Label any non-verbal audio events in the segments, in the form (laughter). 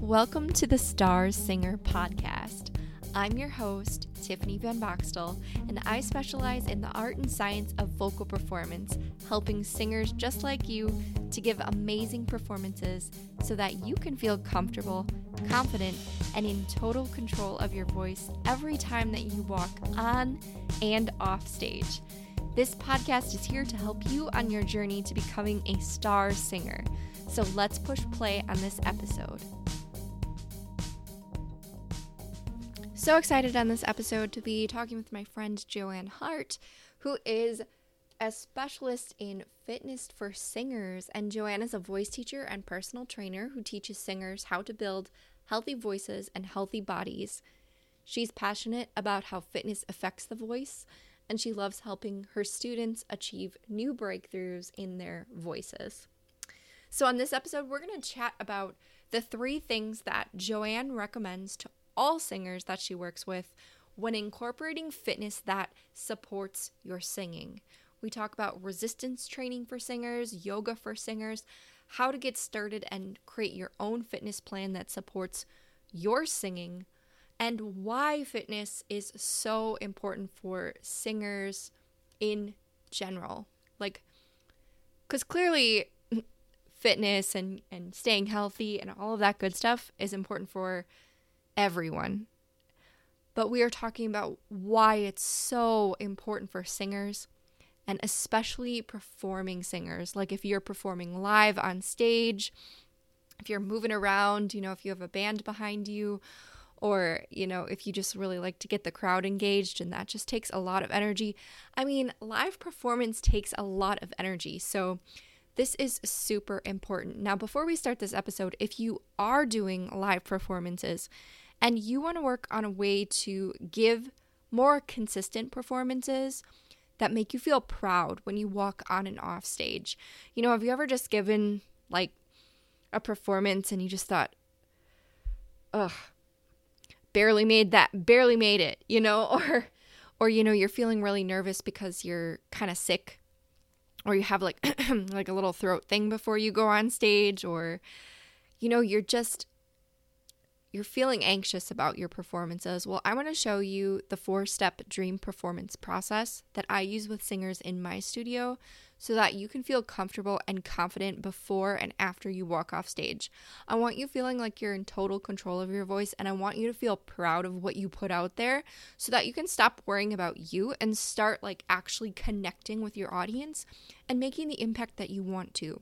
Welcome to the Star Singer podcast. I'm your host, Tiffany Van Boxtel, and I specialize in the art and science of vocal performance, helping singers just like you to give amazing performances so that you can feel comfortable, confident, and in total control of your voice every time that you walk on and off stage. This podcast is here to help you on your journey to becoming a star singer. So let's push play on this episode. So excited on this episode to be talking with my friend Joanne Hart, who is a specialist in fitness for singers. And Joanne is a voice teacher and personal trainer who teaches singers how to build healthy voices and healthy bodies. She's passionate about how fitness affects the voice, and she loves helping her students achieve new breakthroughs in their voices. So, on this episode, we're going to chat about the three things that Joanne recommends to all singers that she works with when incorporating fitness that supports your singing. We talk about resistance training for singers, yoga for singers, how to get started and create your own fitness plan that supports your singing, and why fitness is so important for singers in general. Like, because clearly (laughs) fitness and, and staying healthy and all of that good stuff is important for everyone. But we are talking about why it's so important for singers and especially performing singers. Like if you're performing live on stage, if you're moving around, you know, if you have a band behind you, or, you know, if you just really like to get the crowd engaged and that just takes a lot of energy. I mean, live performance takes a lot of energy. So, this is super important. Now, before we start this episode, if you are doing live performances and you want to work on a way to give more consistent performances that make you feel proud when you walk on and off stage, you know, have you ever just given like a performance and you just thought, ugh, barely made that, barely made it, you know, (laughs) or, or, you know, you're feeling really nervous because you're kind of sick or you have like (clears throat) like a little throat thing before you go on stage or you know you're just you're feeling anxious about your performances well i want to show you the four step dream performance process that i use with singers in my studio so that you can feel comfortable and confident before and after you walk off stage. I want you feeling like you're in total control of your voice and I want you to feel proud of what you put out there so that you can stop worrying about you and start like actually connecting with your audience and making the impact that you want to.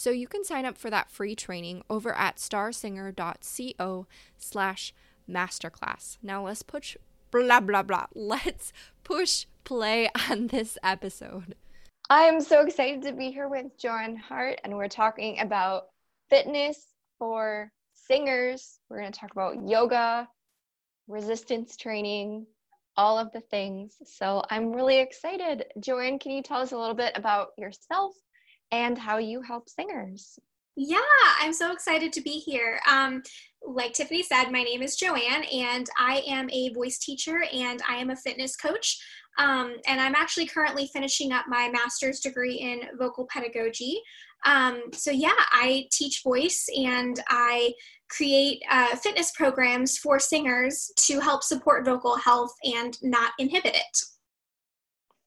So you can sign up for that free training over at starsinger.co slash masterclass. Now let's push blah blah blah. (laughs) Let's push play on this episode. I'm so excited to be here with Joanne Hart, and we're talking about fitness for singers. We're going to talk about yoga, resistance training, all of the things. So I'm really excited. Joanne, can you tell us a little bit about yourself and how you help singers? Yeah, I'm so excited to be here. Um, like Tiffany said, my name is Joanne, and I am a voice teacher and I am a fitness coach. Um, and I'm actually currently finishing up my master's degree in vocal pedagogy. Um, so, yeah, I teach voice and I create uh, fitness programs for singers to help support vocal health and not inhibit it.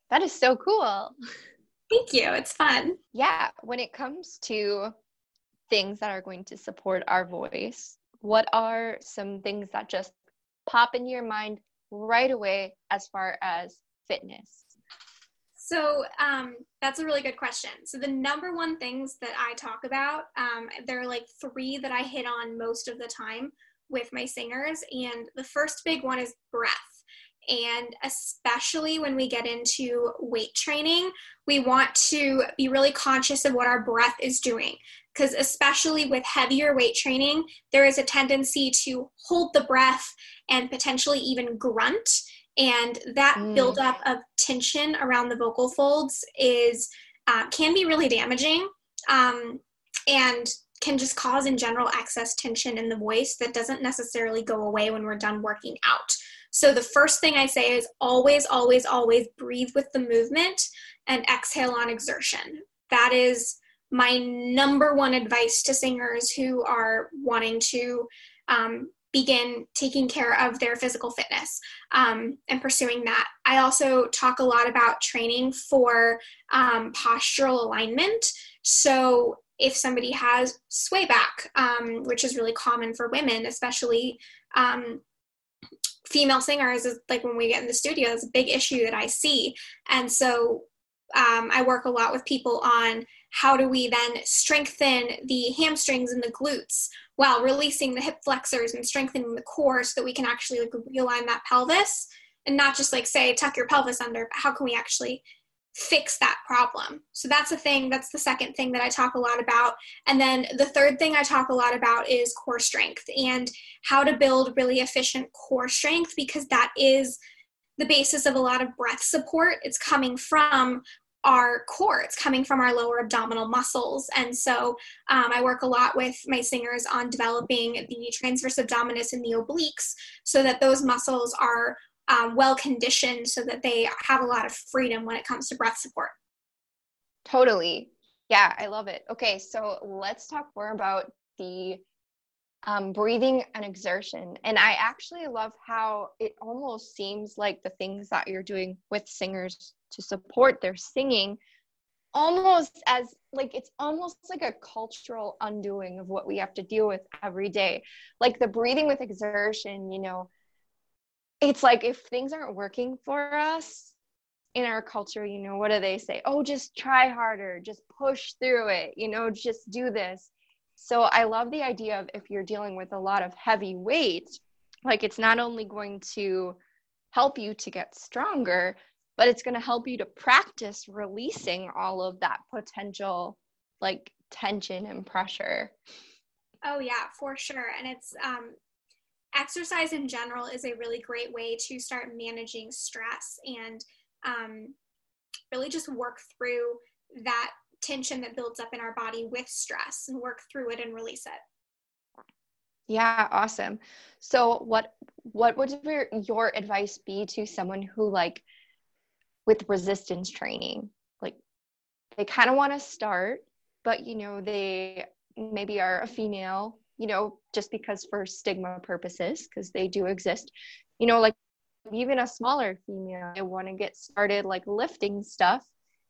That is so cool. (laughs) Thank you. It's fun. Yeah, when it comes to things that are going to support our voice, what are some things that just pop into your mind right away as far as fitness? So um, that's a really good question. So the number one things that I talk about, um, there are like three that I hit on most of the time with my singers, and the first big one is breath. And especially when we get into weight training, we want to be really conscious of what our breath is doing. Because, especially with heavier weight training, there is a tendency to hold the breath and potentially even grunt and that mm. buildup of tension around the vocal folds is uh, can be really damaging um, and can just cause in general excess tension in the voice that doesn't necessarily go away when we're done working out so the first thing i say is always always always breathe with the movement and exhale on exertion that is my number one advice to singers who are wanting to um, begin taking care of their physical fitness um, and pursuing that. I also talk a lot about training for um, postural alignment. So, if somebody has sway back, um, which is really common for women, especially um, female singers, is like when we get in the studio, it's a big issue that I see. And so, um, I work a lot with people on how do we then strengthen the hamstrings and the glutes while releasing the hip flexors and strengthening the core so that we can actually like realign that pelvis and not just like say tuck your pelvis under but how can we actually fix that problem so that's the thing that's the second thing that i talk a lot about and then the third thing i talk a lot about is core strength and how to build really efficient core strength because that is the basis of a lot of breath support it's coming from our core. It's coming from our lower abdominal muscles. And so um, I work a lot with my singers on developing the transverse abdominis and the obliques so that those muscles are um, well conditioned so that they have a lot of freedom when it comes to breath support. Totally. Yeah, I love it. Okay, so let's talk more about the um, breathing and exertion. And I actually love how it almost seems like the things that you're doing with singers to support their singing almost as like it's almost like a cultural undoing of what we have to deal with every day like the breathing with exertion you know it's like if things aren't working for us in our culture you know what do they say? Oh just try harder just push through it you know just do this. So i love the idea of if you're dealing with a lot of heavy weight like it's not only going to help you to get stronger but it's going to help you to practice releasing all of that potential like tension and pressure. Oh yeah for sure. And it's um exercise in general is a really great way to start managing stress and um, really just work through that tension that builds up in our body with stress and work through it and release it yeah awesome so what what would your, your advice be to someone who like with resistance training. Like they kind of want to start, but you know, they maybe are a female, you know, just because for stigma purposes, because they do exist, you know, like even a smaller female, they want to get started like lifting stuff.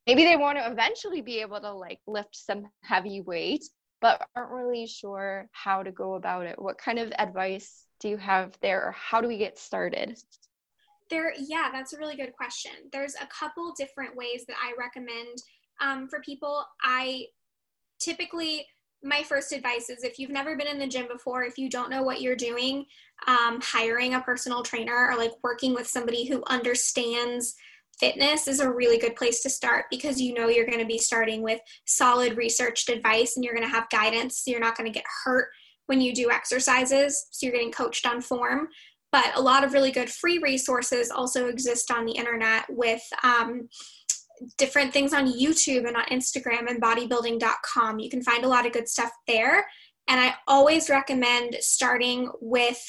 Maybe they want to eventually be able to like lift some heavy weight, but aren't really sure how to go about it. What kind of advice do you have there, or how do we get started? There, yeah, that's a really good question. There's a couple different ways that I recommend um, for people. I typically, my first advice is if you've never been in the gym before, if you don't know what you're doing, um, hiring a personal trainer or like working with somebody who understands fitness is a really good place to start because you know you're going to be starting with solid researched advice and you're going to have guidance. So you're not going to get hurt when you do exercises. So you're getting coached on form but a lot of really good free resources also exist on the internet with um, different things on YouTube and on Instagram and bodybuilding.com. You can find a lot of good stuff there. And I always recommend starting with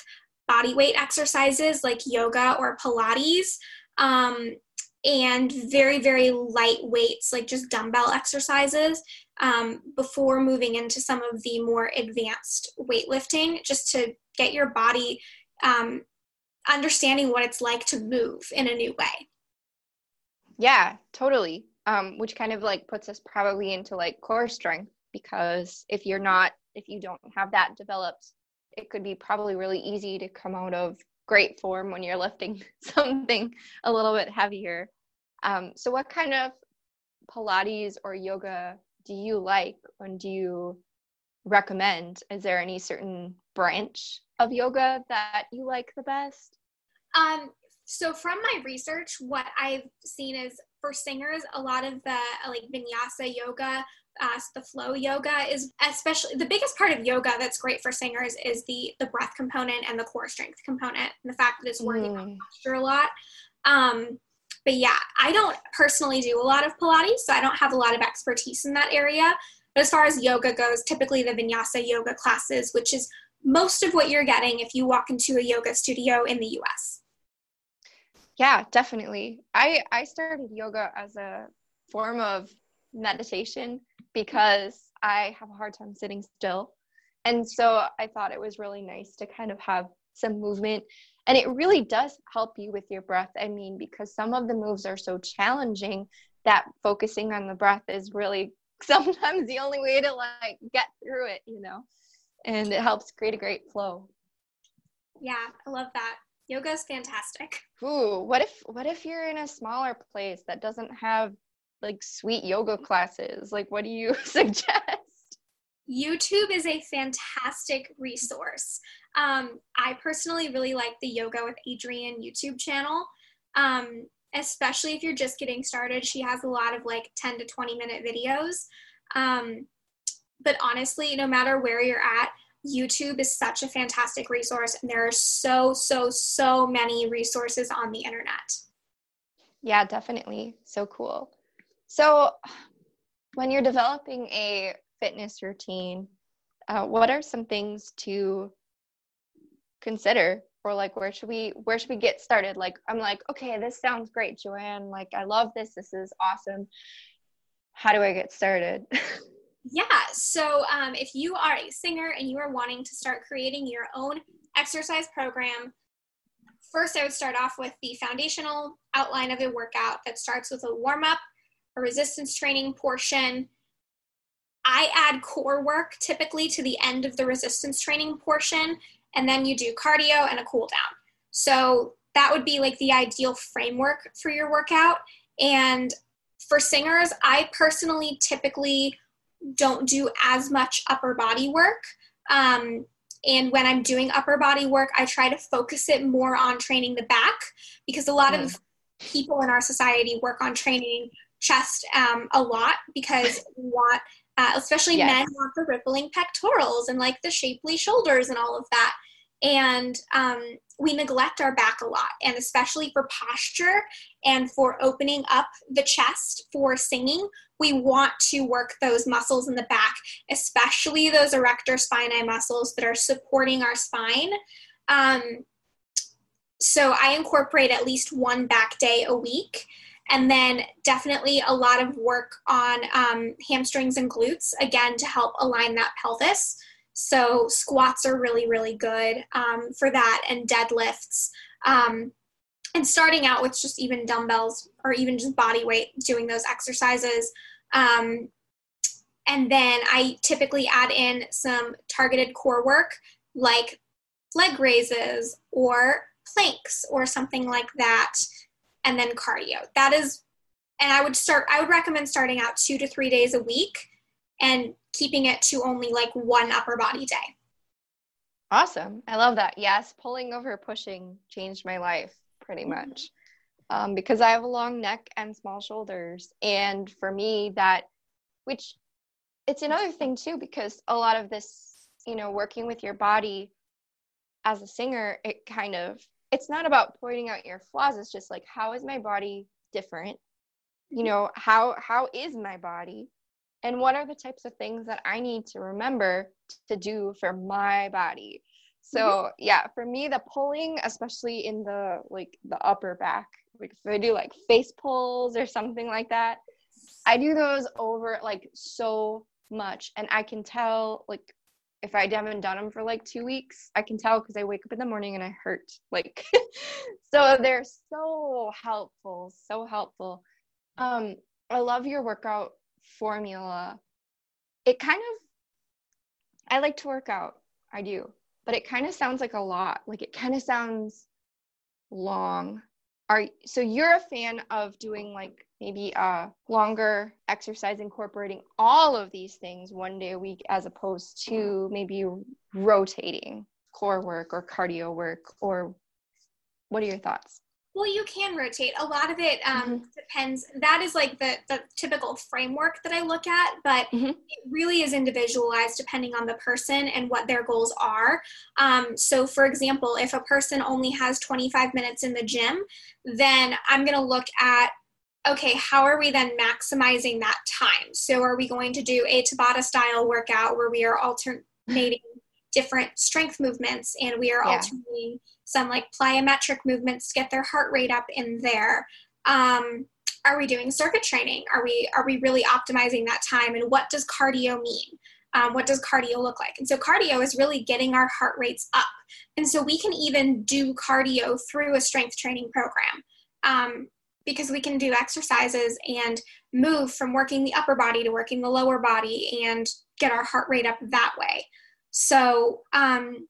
body weight exercises like yoga or Pilates. Um, and very, very light weights, like just dumbbell exercises, um, before moving into some of the more advanced weightlifting, just to get your body um, understanding what it's like to move in a new way. Yeah, totally. Um, which kind of like puts us probably into like core strength because if you're not, if you don't have that developed, it could be probably really easy to come out of great form when you're lifting (laughs) something a little bit heavier. Um, so, what kind of Pilates or yoga do you like and do you recommend? Is there any certain branch of yoga that you like the best? Um, so from my research, what I've seen is for singers, a lot of the like vinyasa yoga, uh, the flow yoga is especially the biggest part of yoga that's great for singers is the the breath component and the core strength component, and the fact that it's working mm. on posture a lot. Um, but yeah, I don't personally do a lot of Pilates, so I don't have a lot of expertise in that area. But as far as yoga goes, typically the vinyasa yoga classes, which is most of what you're getting if you walk into a yoga studio in the US. Yeah, definitely. I I started yoga as a form of meditation because I have a hard time sitting still. And so I thought it was really nice to kind of have some movement. And it really does help you with your breath. I mean, because some of the moves are so challenging that focusing on the breath is really (laughs) sometimes the only way to like get through it, you know, and it helps create a great flow. Yeah, I love that. Yoga is fantastic. Ooh, what if what if you're in a smaller place that doesn't have like sweet yoga classes? Like what do you (laughs) suggest? YouTube is a fantastic resource. Um, I personally really like the Yoga with Adriene YouTube channel. Um, especially if you're just getting started. She has a lot of like 10 to 20 minute videos. Um, but honestly, no matter where you're at, YouTube is such a fantastic resource, and there are so, so, so many resources on the internet. Yeah, definitely. So cool. So, when you're developing a fitness routine, uh, what are some things to consider or like where should we where should we get started like i'm like okay this sounds great joanne like i love this this is awesome how do i get started (laughs) yeah so um, if you are a singer and you are wanting to start creating your own exercise program first i would start off with the foundational outline of a workout that starts with a warm-up a resistance training portion I add core work typically to the end of the resistance training portion and then you do cardio and a cool down. So that would be like the ideal framework for your workout. And for singers, I personally typically don't do as much upper body work. Um, and when I'm doing upper body work, I try to focus it more on training the back because a lot mm. of people in our society work on training chest um, a lot because we want, uh, especially yes. men, want the rippling pectorals and like the shapely shoulders and all of that and um, we neglect our back a lot and especially for posture and for opening up the chest for singing we want to work those muscles in the back especially those erector spinae muscles that are supporting our spine um, so i incorporate at least one back day a week and then definitely a lot of work on um, hamstrings and glutes again to help align that pelvis so squats are really, really good um, for that, and deadlifts. Um, and starting out with just even dumbbells or even just body weight, doing those exercises. Um, and then I typically add in some targeted core work like leg raises or planks or something like that, and then cardio. That is, and I would start, I would recommend starting out two to three days a week and keeping it to only like one upper body day. Awesome. I love that. Yes, pulling over pushing changed my life pretty mm-hmm. much um, because I have a long neck and small shoulders. And for me, that, which it's another thing too, because a lot of this, you know, working with your body as a singer, it kind of, it's not about pointing out your flaws. It's just like, how is my body different? You mm-hmm. know, how, how is my body? and what are the types of things that I need to remember to do for my body. So mm-hmm. yeah, for me, the pulling, especially in the like the upper back, like if I do like face pulls or something like that, I do those over like so much, and I can tell like if I haven't done them for like two weeks, I can tell because I wake up in the morning and I hurt. (laughs) Like, so they're so helpful, so helpful. Um, I love your workout formula, it kind of, I like to work out. I do. But it kind of sounds like a lot. Like it kind of sounds long. Are so you're a fan of doing like maybe a longer exercise incorporating all of these things one day a week as opposed to maybe rotating core work or cardio work or what are your thoughts? Well, you can rotate. A lot of it um, mm-hmm. depends. That is like the, the typical framework that I look at, but mm-hmm. it really is individualized depending on the person and what their goals are. Um, so, for example, if a person only has 25 minutes in the gym, then I'm going to look at okay, how are we then maximizing that time? So, are we going to do a Tabata style workout where we are alternating different strength movements and we are yeah. alternating some like plyometric movements to get their heart rate up in there. um, are we doing circuit training? Are we are we really optimizing that time? And what does cardio mean? Um, what does cardio look like? And so cardio is really getting our heart rates up. And so we can even do cardio through a strength training program um, because we can do exercises and move from working the upper body to working the lower body and get our heart rate up that way. So um,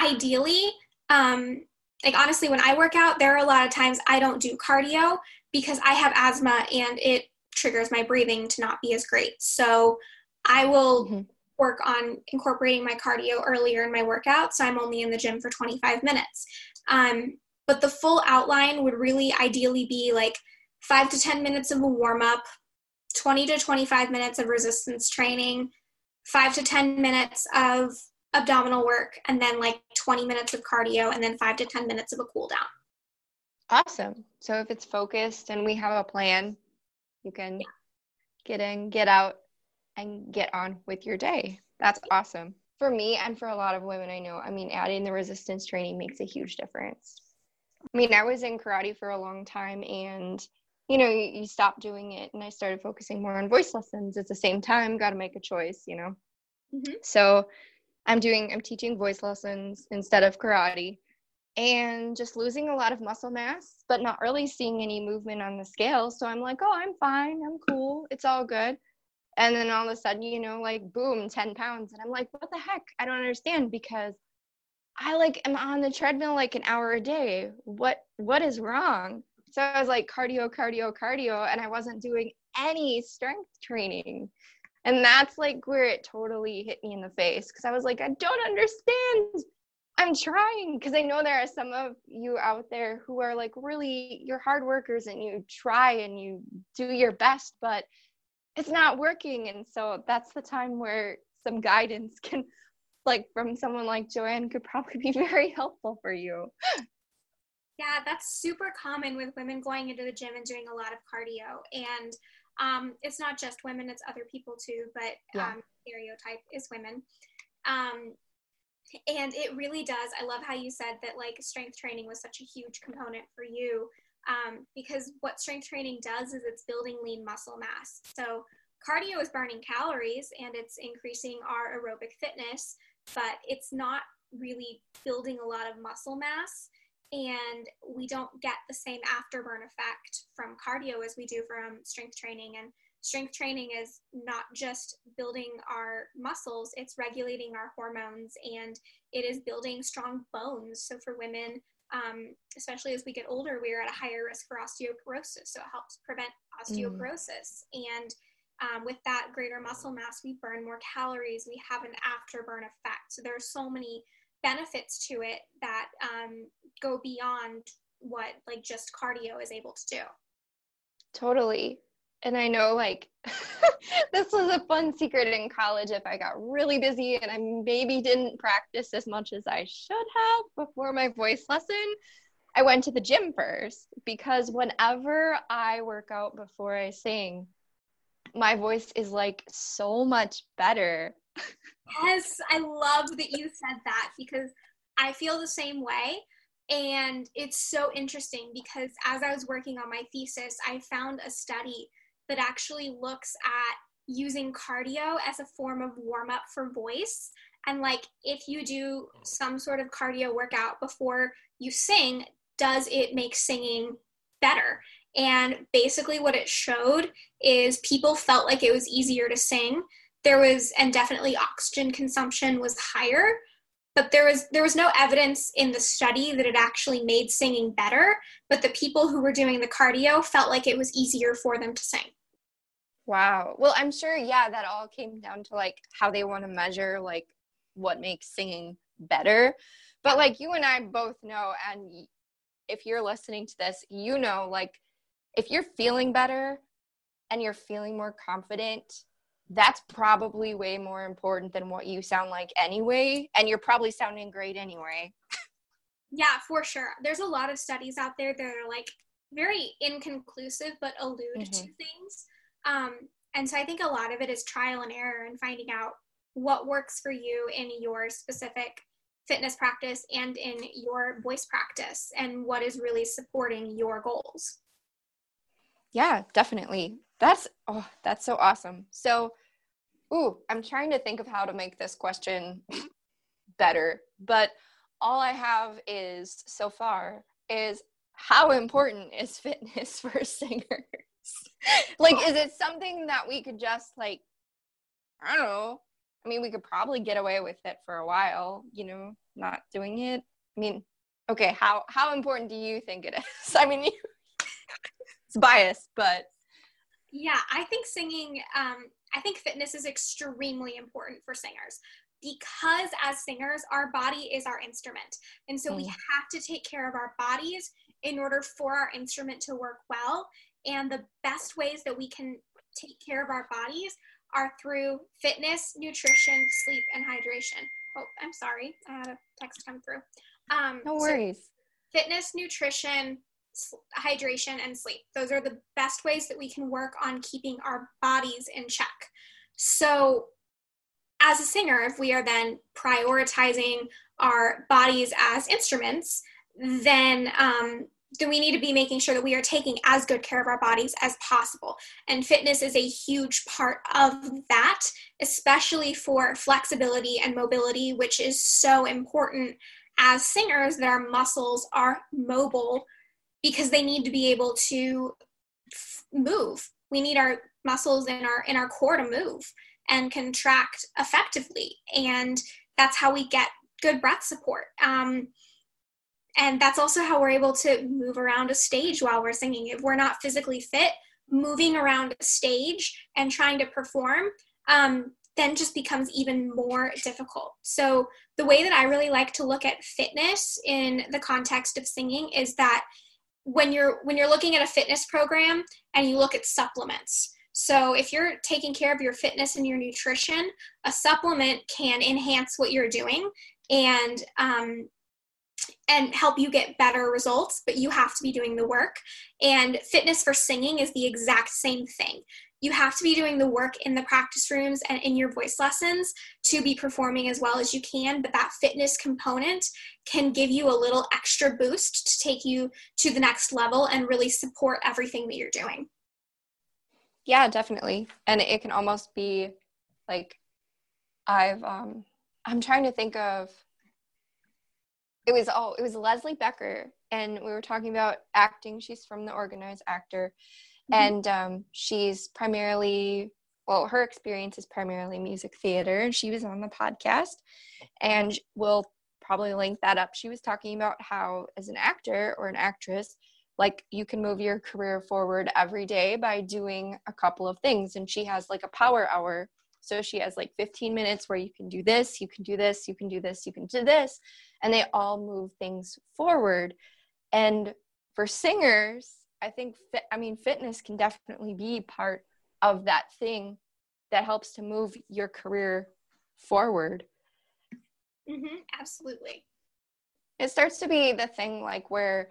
ideally, um, like honestly, when I work out, there are a lot of times I don't do cardio because I have asthma and it triggers my breathing to not be as great. So I will mm-hmm. work on incorporating my cardio earlier in my workout. So I'm only in the gym for 25 minutes. Um, but the full outline would really ideally be like five to 10 minutes of a warm up, 20 to 25 minutes of resistance training, five to 10 minutes of abdominal work, and then like 20 minutes of cardio, and then five to 10 minutes of a cool down. Awesome. So if it's focused and we have a plan, you can yeah. get in, get out, and get on with your day. That's awesome. For me and for a lot of women I know, I mean, adding the resistance training makes a huge difference. I mean, I was in karate for a long time and you know, you, you stop doing it and I started focusing more on voice lessons at the same time, got to make a choice, you know. Mm-hmm. So I'm doing I'm teaching voice lessons instead of karate and just losing a lot of muscle mass, but not really seeing any movement on the scale. So I'm like, oh, I'm fine. I'm cool. It's all good. And then all of a sudden, you know, like boom, 10 pounds. And I'm like, what the heck? I don't understand because I like am on the treadmill like an hour a day. What what is wrong? So I was like cardio, cardio, cardio, and I wasn't doing any strength training. And that's like where it totally hit me in the face because I was like, I don't understand I'm trying because I know there are some of you out there who are like really you're hard workers and you try and you do your best, but it's not working. And so that's the time where some guidance (laughs) can like from someone like Joanne could probably be very helpful for you. Yeah, that's super common with women going into the gym and doing a lot of cardio. And um, it's not just women, it's other people too, but yeah. um, stereotype is women. Um, and it really does i love how you said that like strength training was such a huge component for you um, because what strength training does is it's building lean muscle mass so cardio is burning calories and it's increasing our aerobic fitness but it's not really building a lot of muscle mass and we don't get the same afterburn effect from cardio as we do from strength training and strength training is not just building our muscles, it's regulating our hormones and it is building strong bones. So for women, um, especially as we get older, we are at a higher risk for osteoporosis. So it helps prevent osteoporosis. Mm. And um, with that greater muscle mass, we burn more calories. We have an afterburn effect. So there are so many benefits to it that um, go beyond what like just cardio is able to do. Totally and I know like (laughs) this was a fun secret in college if I got really busy and I maybe didn't practice as much as I should have before my voice lesson. I went to the gym first because whenever I work out before I sing, my voice is like so much better. yes, I love that you said that because I feel the same way. And it's so interesting because as I was working on my thesis, I found a study that actually looks at using cardio as a form of warm up for voice. And like if you do some sort of cardio workout before you sing, does it make singing better? And basically, what it showed is people felt like it was easier to sing. There was, and definitely oxygen consumption was higher, but there was there was no evidence in the study that it actually made singing better. But the people who were doing the cardio felt like it was easier for them to sing. Wow. Well, I'm sure, yeah, that all came down to like how they want to measure like what makes singing better. But like you and I both know, and if you're listening to this, you know, like if you're feeling better and you're feeling more confident, that's probably way more important than what you sound like anyway. And you're probably sounding great anyway. yeah, for sure. There's a lot of studies out there that are like very inconclusive but allude mm-hmm. to things. Um, and so I think a lot of it is trial and error and finding out what works for you in your specific fitness practice and in your voice practice and what is really supporting your goals. Yeah, definitely. That's oh, that's so awesome. So, ooh, I'm trying to think of how to make this question (laughs) better, but all I have is so far is how important is (laughs) fitness for (laughs) singers? like, is it something that we could just like, I don't know. I mean, we could probably get away with it for a while, you know, not doing it. I mean, okay, how how important do you think it is? I mean, you, it's biased, but yeah, I think singing. Um, I think fitness is extremely important for singers because as singers, our body is our instrument, and so mm. we have to take care of our bodies in order for our instrument to work well. And the best ways that we can take care of our bodies are through fitness, nutrition, sleep, and hydration. Oh, I'm sorry, I had a text come through. Um, no worries. So fitness, nutrition, hydration, and sleep. Those are the best ways that we can work on keeping our bodies in check. So, as a singer, if we are then prioritizing our bodies as instruments, then um, then we need to be making sure that we are taking as good care of our bodies as possible. And fitness is a huge part of that, especially for flexibility and mobility, which is so important as singers that our muscles are mobile because they need to be able to f- move. We need our muscles in our in our core to move and contract effectively, and that's how we get good breath support. Um, and that's also how we're able to move around a stage while we're singing. If we're not physically fit, moving around a stage and trying to perform um, then just becomes even more difficult. So, the way that I really like to look at fitness in the context of singing is that when you're when you're looking at a fitness program and you look at supplements. So if you're taking care of your fitness and your nutrition a supplement can enhance what you're doing and um, and help you get better results but you have to be doing the work. And fitness for singing is the exact same thing you have to be doing the work in the practice rooms and in your voice lessons to be performing as well as you can. But that fitness component can give you a little extra boost to take you to the next level and really support everything that you're doing. Yeah, definitely. And it can almost be like I've um I'm trying to think of it was oh it was Leslie Becker and we were talking about acting. She's from the organized actor Mm-hmm. And um, she's primarily, well, her experience is primarily music theater. And she was on the podcast and we'll probably link that up. She was talking about how, as an actor or an actress, like you can move your career forward every day by doing a couple of things. And she has like a power hour. So she has like 15 minutes where you can do this, you can do this, you can do this, you can do this. And they all move things forward. And for singers, I think fit, I mean fitness can definitely be part of that thing that helps to move your career forward. Mm-hmm, absolutely. It starts to be the thing like where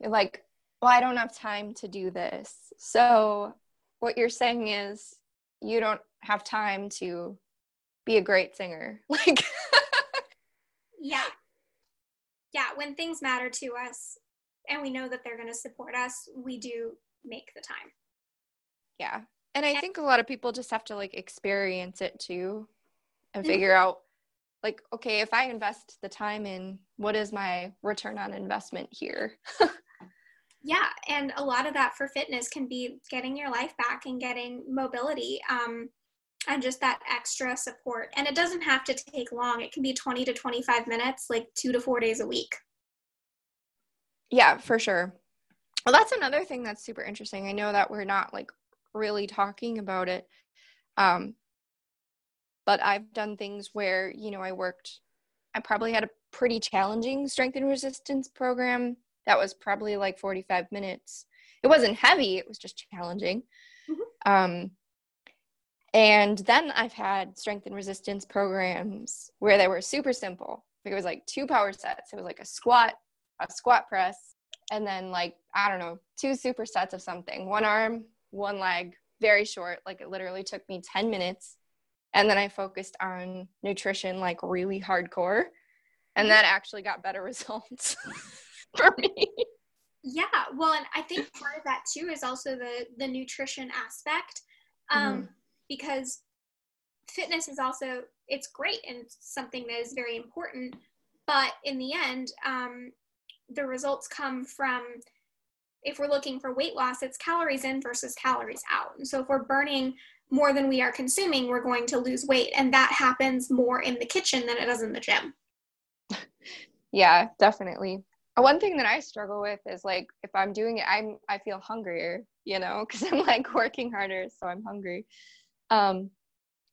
like, well, I don't have time to do this. So what you're saying is you don't have time to be a great singer. (laughs) Like Yeah. Yeah, when things matter to us, and we know that they're going to support us, we do make the time. Yeah. And I think a lot of people just have to like experience it too and mm-hmm. figure out like okay, if I invest the time in what is my return on investment here? (laughs) yeah, and a lot of that for fitness can be getting your life back and getting mobility. Um, and just that extra support. And it doesn't have to take long. It can be 20 to 25 minutes, like two to four days a week. Yeah, for sure. Well, that's another thing that's super interesting. I know that we're not like really talking about it. Um, but I've done things where, you know, I worked, I probably had a pretty challenging strength and resistance program that was probably like 45 minutes. It wasn't heavy, it was just challenging. Mm-hmm. Um, and then I've had strength and resistance programs where they were super simple. It was like two power sets. It was like a squat, a squat press, and then like, I don't know, two supersets of something. One arm, one leg, very short. Like it literally took me 10 minutes. And then I focused on nutrition like really hardcore. And that actually got better (laughs) results (laughs) for me. Yeah, well, and I think part of that too is also the the nutrition aspect, um, mm-hmm. because fitness is also it's great and something that is very important, but in the end, um, the results come from if we're looking for weight loss, it's calories in versus calories out. And so if we're burning more than we are consuming, we're going to lose weight, and that happens more in the kitchen than it does in the gym. (laughs) yeah, definitely one thing that I struggle with is like if I'm doing it, I'm I feel hungrier, you know, (laughs) because I'm like working harder, so I'm hungry. Um,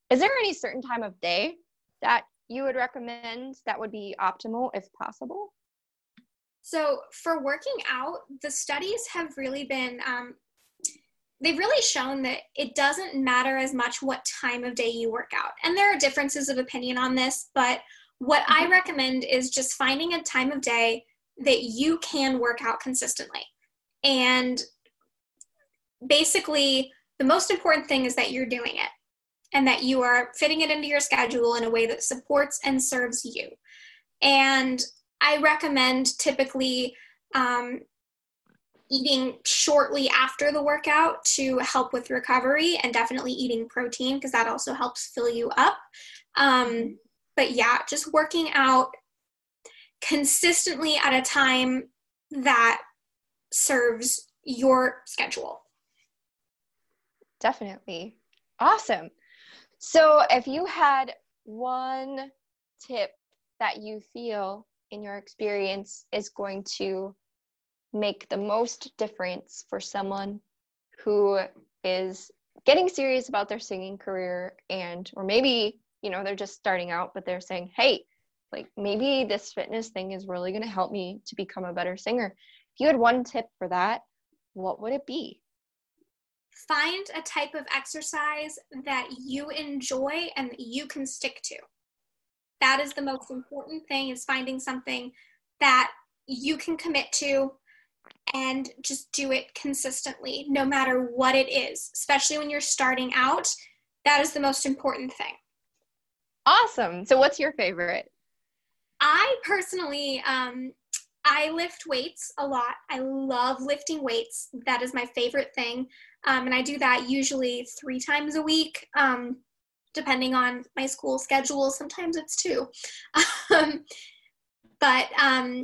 is there any certain time of day that you would recommend that would be optimal if possible? So for working out, the studies have really been um, they've really shown that it doesn't matter as much what time of day you work out. And there are differences of opinion on this, but what I mm-hmm. recommend is just finding a time of day that you can work out consistently. And basically, the most important thing is that you're doing it and that you are fitting it into your schedule in a way that supports and serves you. And I recommend typically um, eating shortly after the workout to help with recovery and definitely eating protein because that also helps fill you up. Um, but yeah, just working out consistently at a time that serves your schedule. Definitely. Awesome. So, if you had one tip that you feel in your experience is going to make the most difference for someone who is getting serious about their singing career and or maybe you know they're just starting out but they're saying hey like maybe this fitness thing is really going to help me to become a better singer. If you had one tip for that, what would it be? Find a type of exercise that you enjoy and that you can stick to. That is the most important thing is finding something that you can commit to and just do it consistently no matter what it is, especially when you're starting out. That is the most important thing. Awesome. So what's your favorite? I personally, um, I lift weights a lot. I love lifting weights. That is my favorite thing. Um, and I do that usually three times a week, um, depending on my school schedule. Sometimes it's two. (laughs) Um, but um,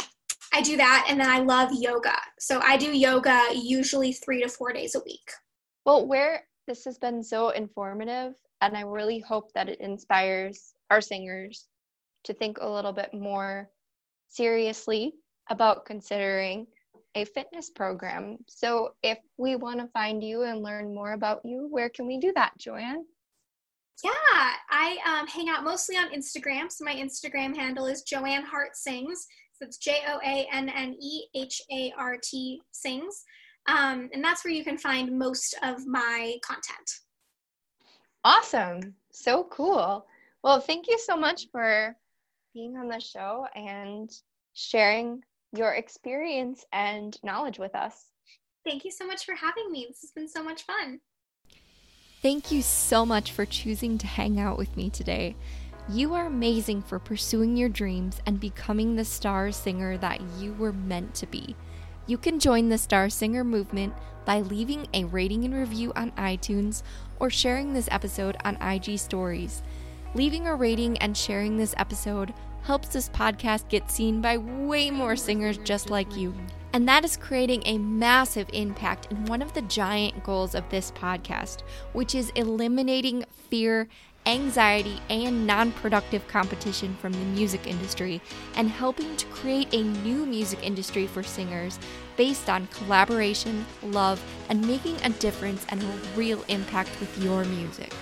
I do that. And then I love yoga. So I do yoga usually three to four days a week. Well, where this has been so informative, and I really hope that it inspires our singers to think a little bit more seriously about considering a fitness program. So, if we want to find you and learn more about you, where can we do that, Joanne? Yeah, I um, hang out mostly on Instagram. So, my Instagram handle is Joanne Hart Sings. So, it's J O A N N E H A R T Sings. Um, and that's where you can find most of my content. Awesome. So cool. Well, thank you so much for being on the show and sharing your experience and knowledge with us. Thank you so much for having me. This has been so much fun. Thank you so much for choosing to hang out with me today. You are amazing for pursuing your dreams and becoming the star singer that you were meant to be. You can join the Star Singer movement by leaving a rating and review on iTunes or sharing this episode on IG Stories. Leaving a rating and sharing this episode helps this podcast get seen by way more singers just like you. And that is creating a massive impact in one of the giant goals of this podcast, which is eliminating fear, anxiety, and non productive competition from the music industry and helping to create a new music industry for singers based on collaboration, love, and making a difference and a real impact with your music.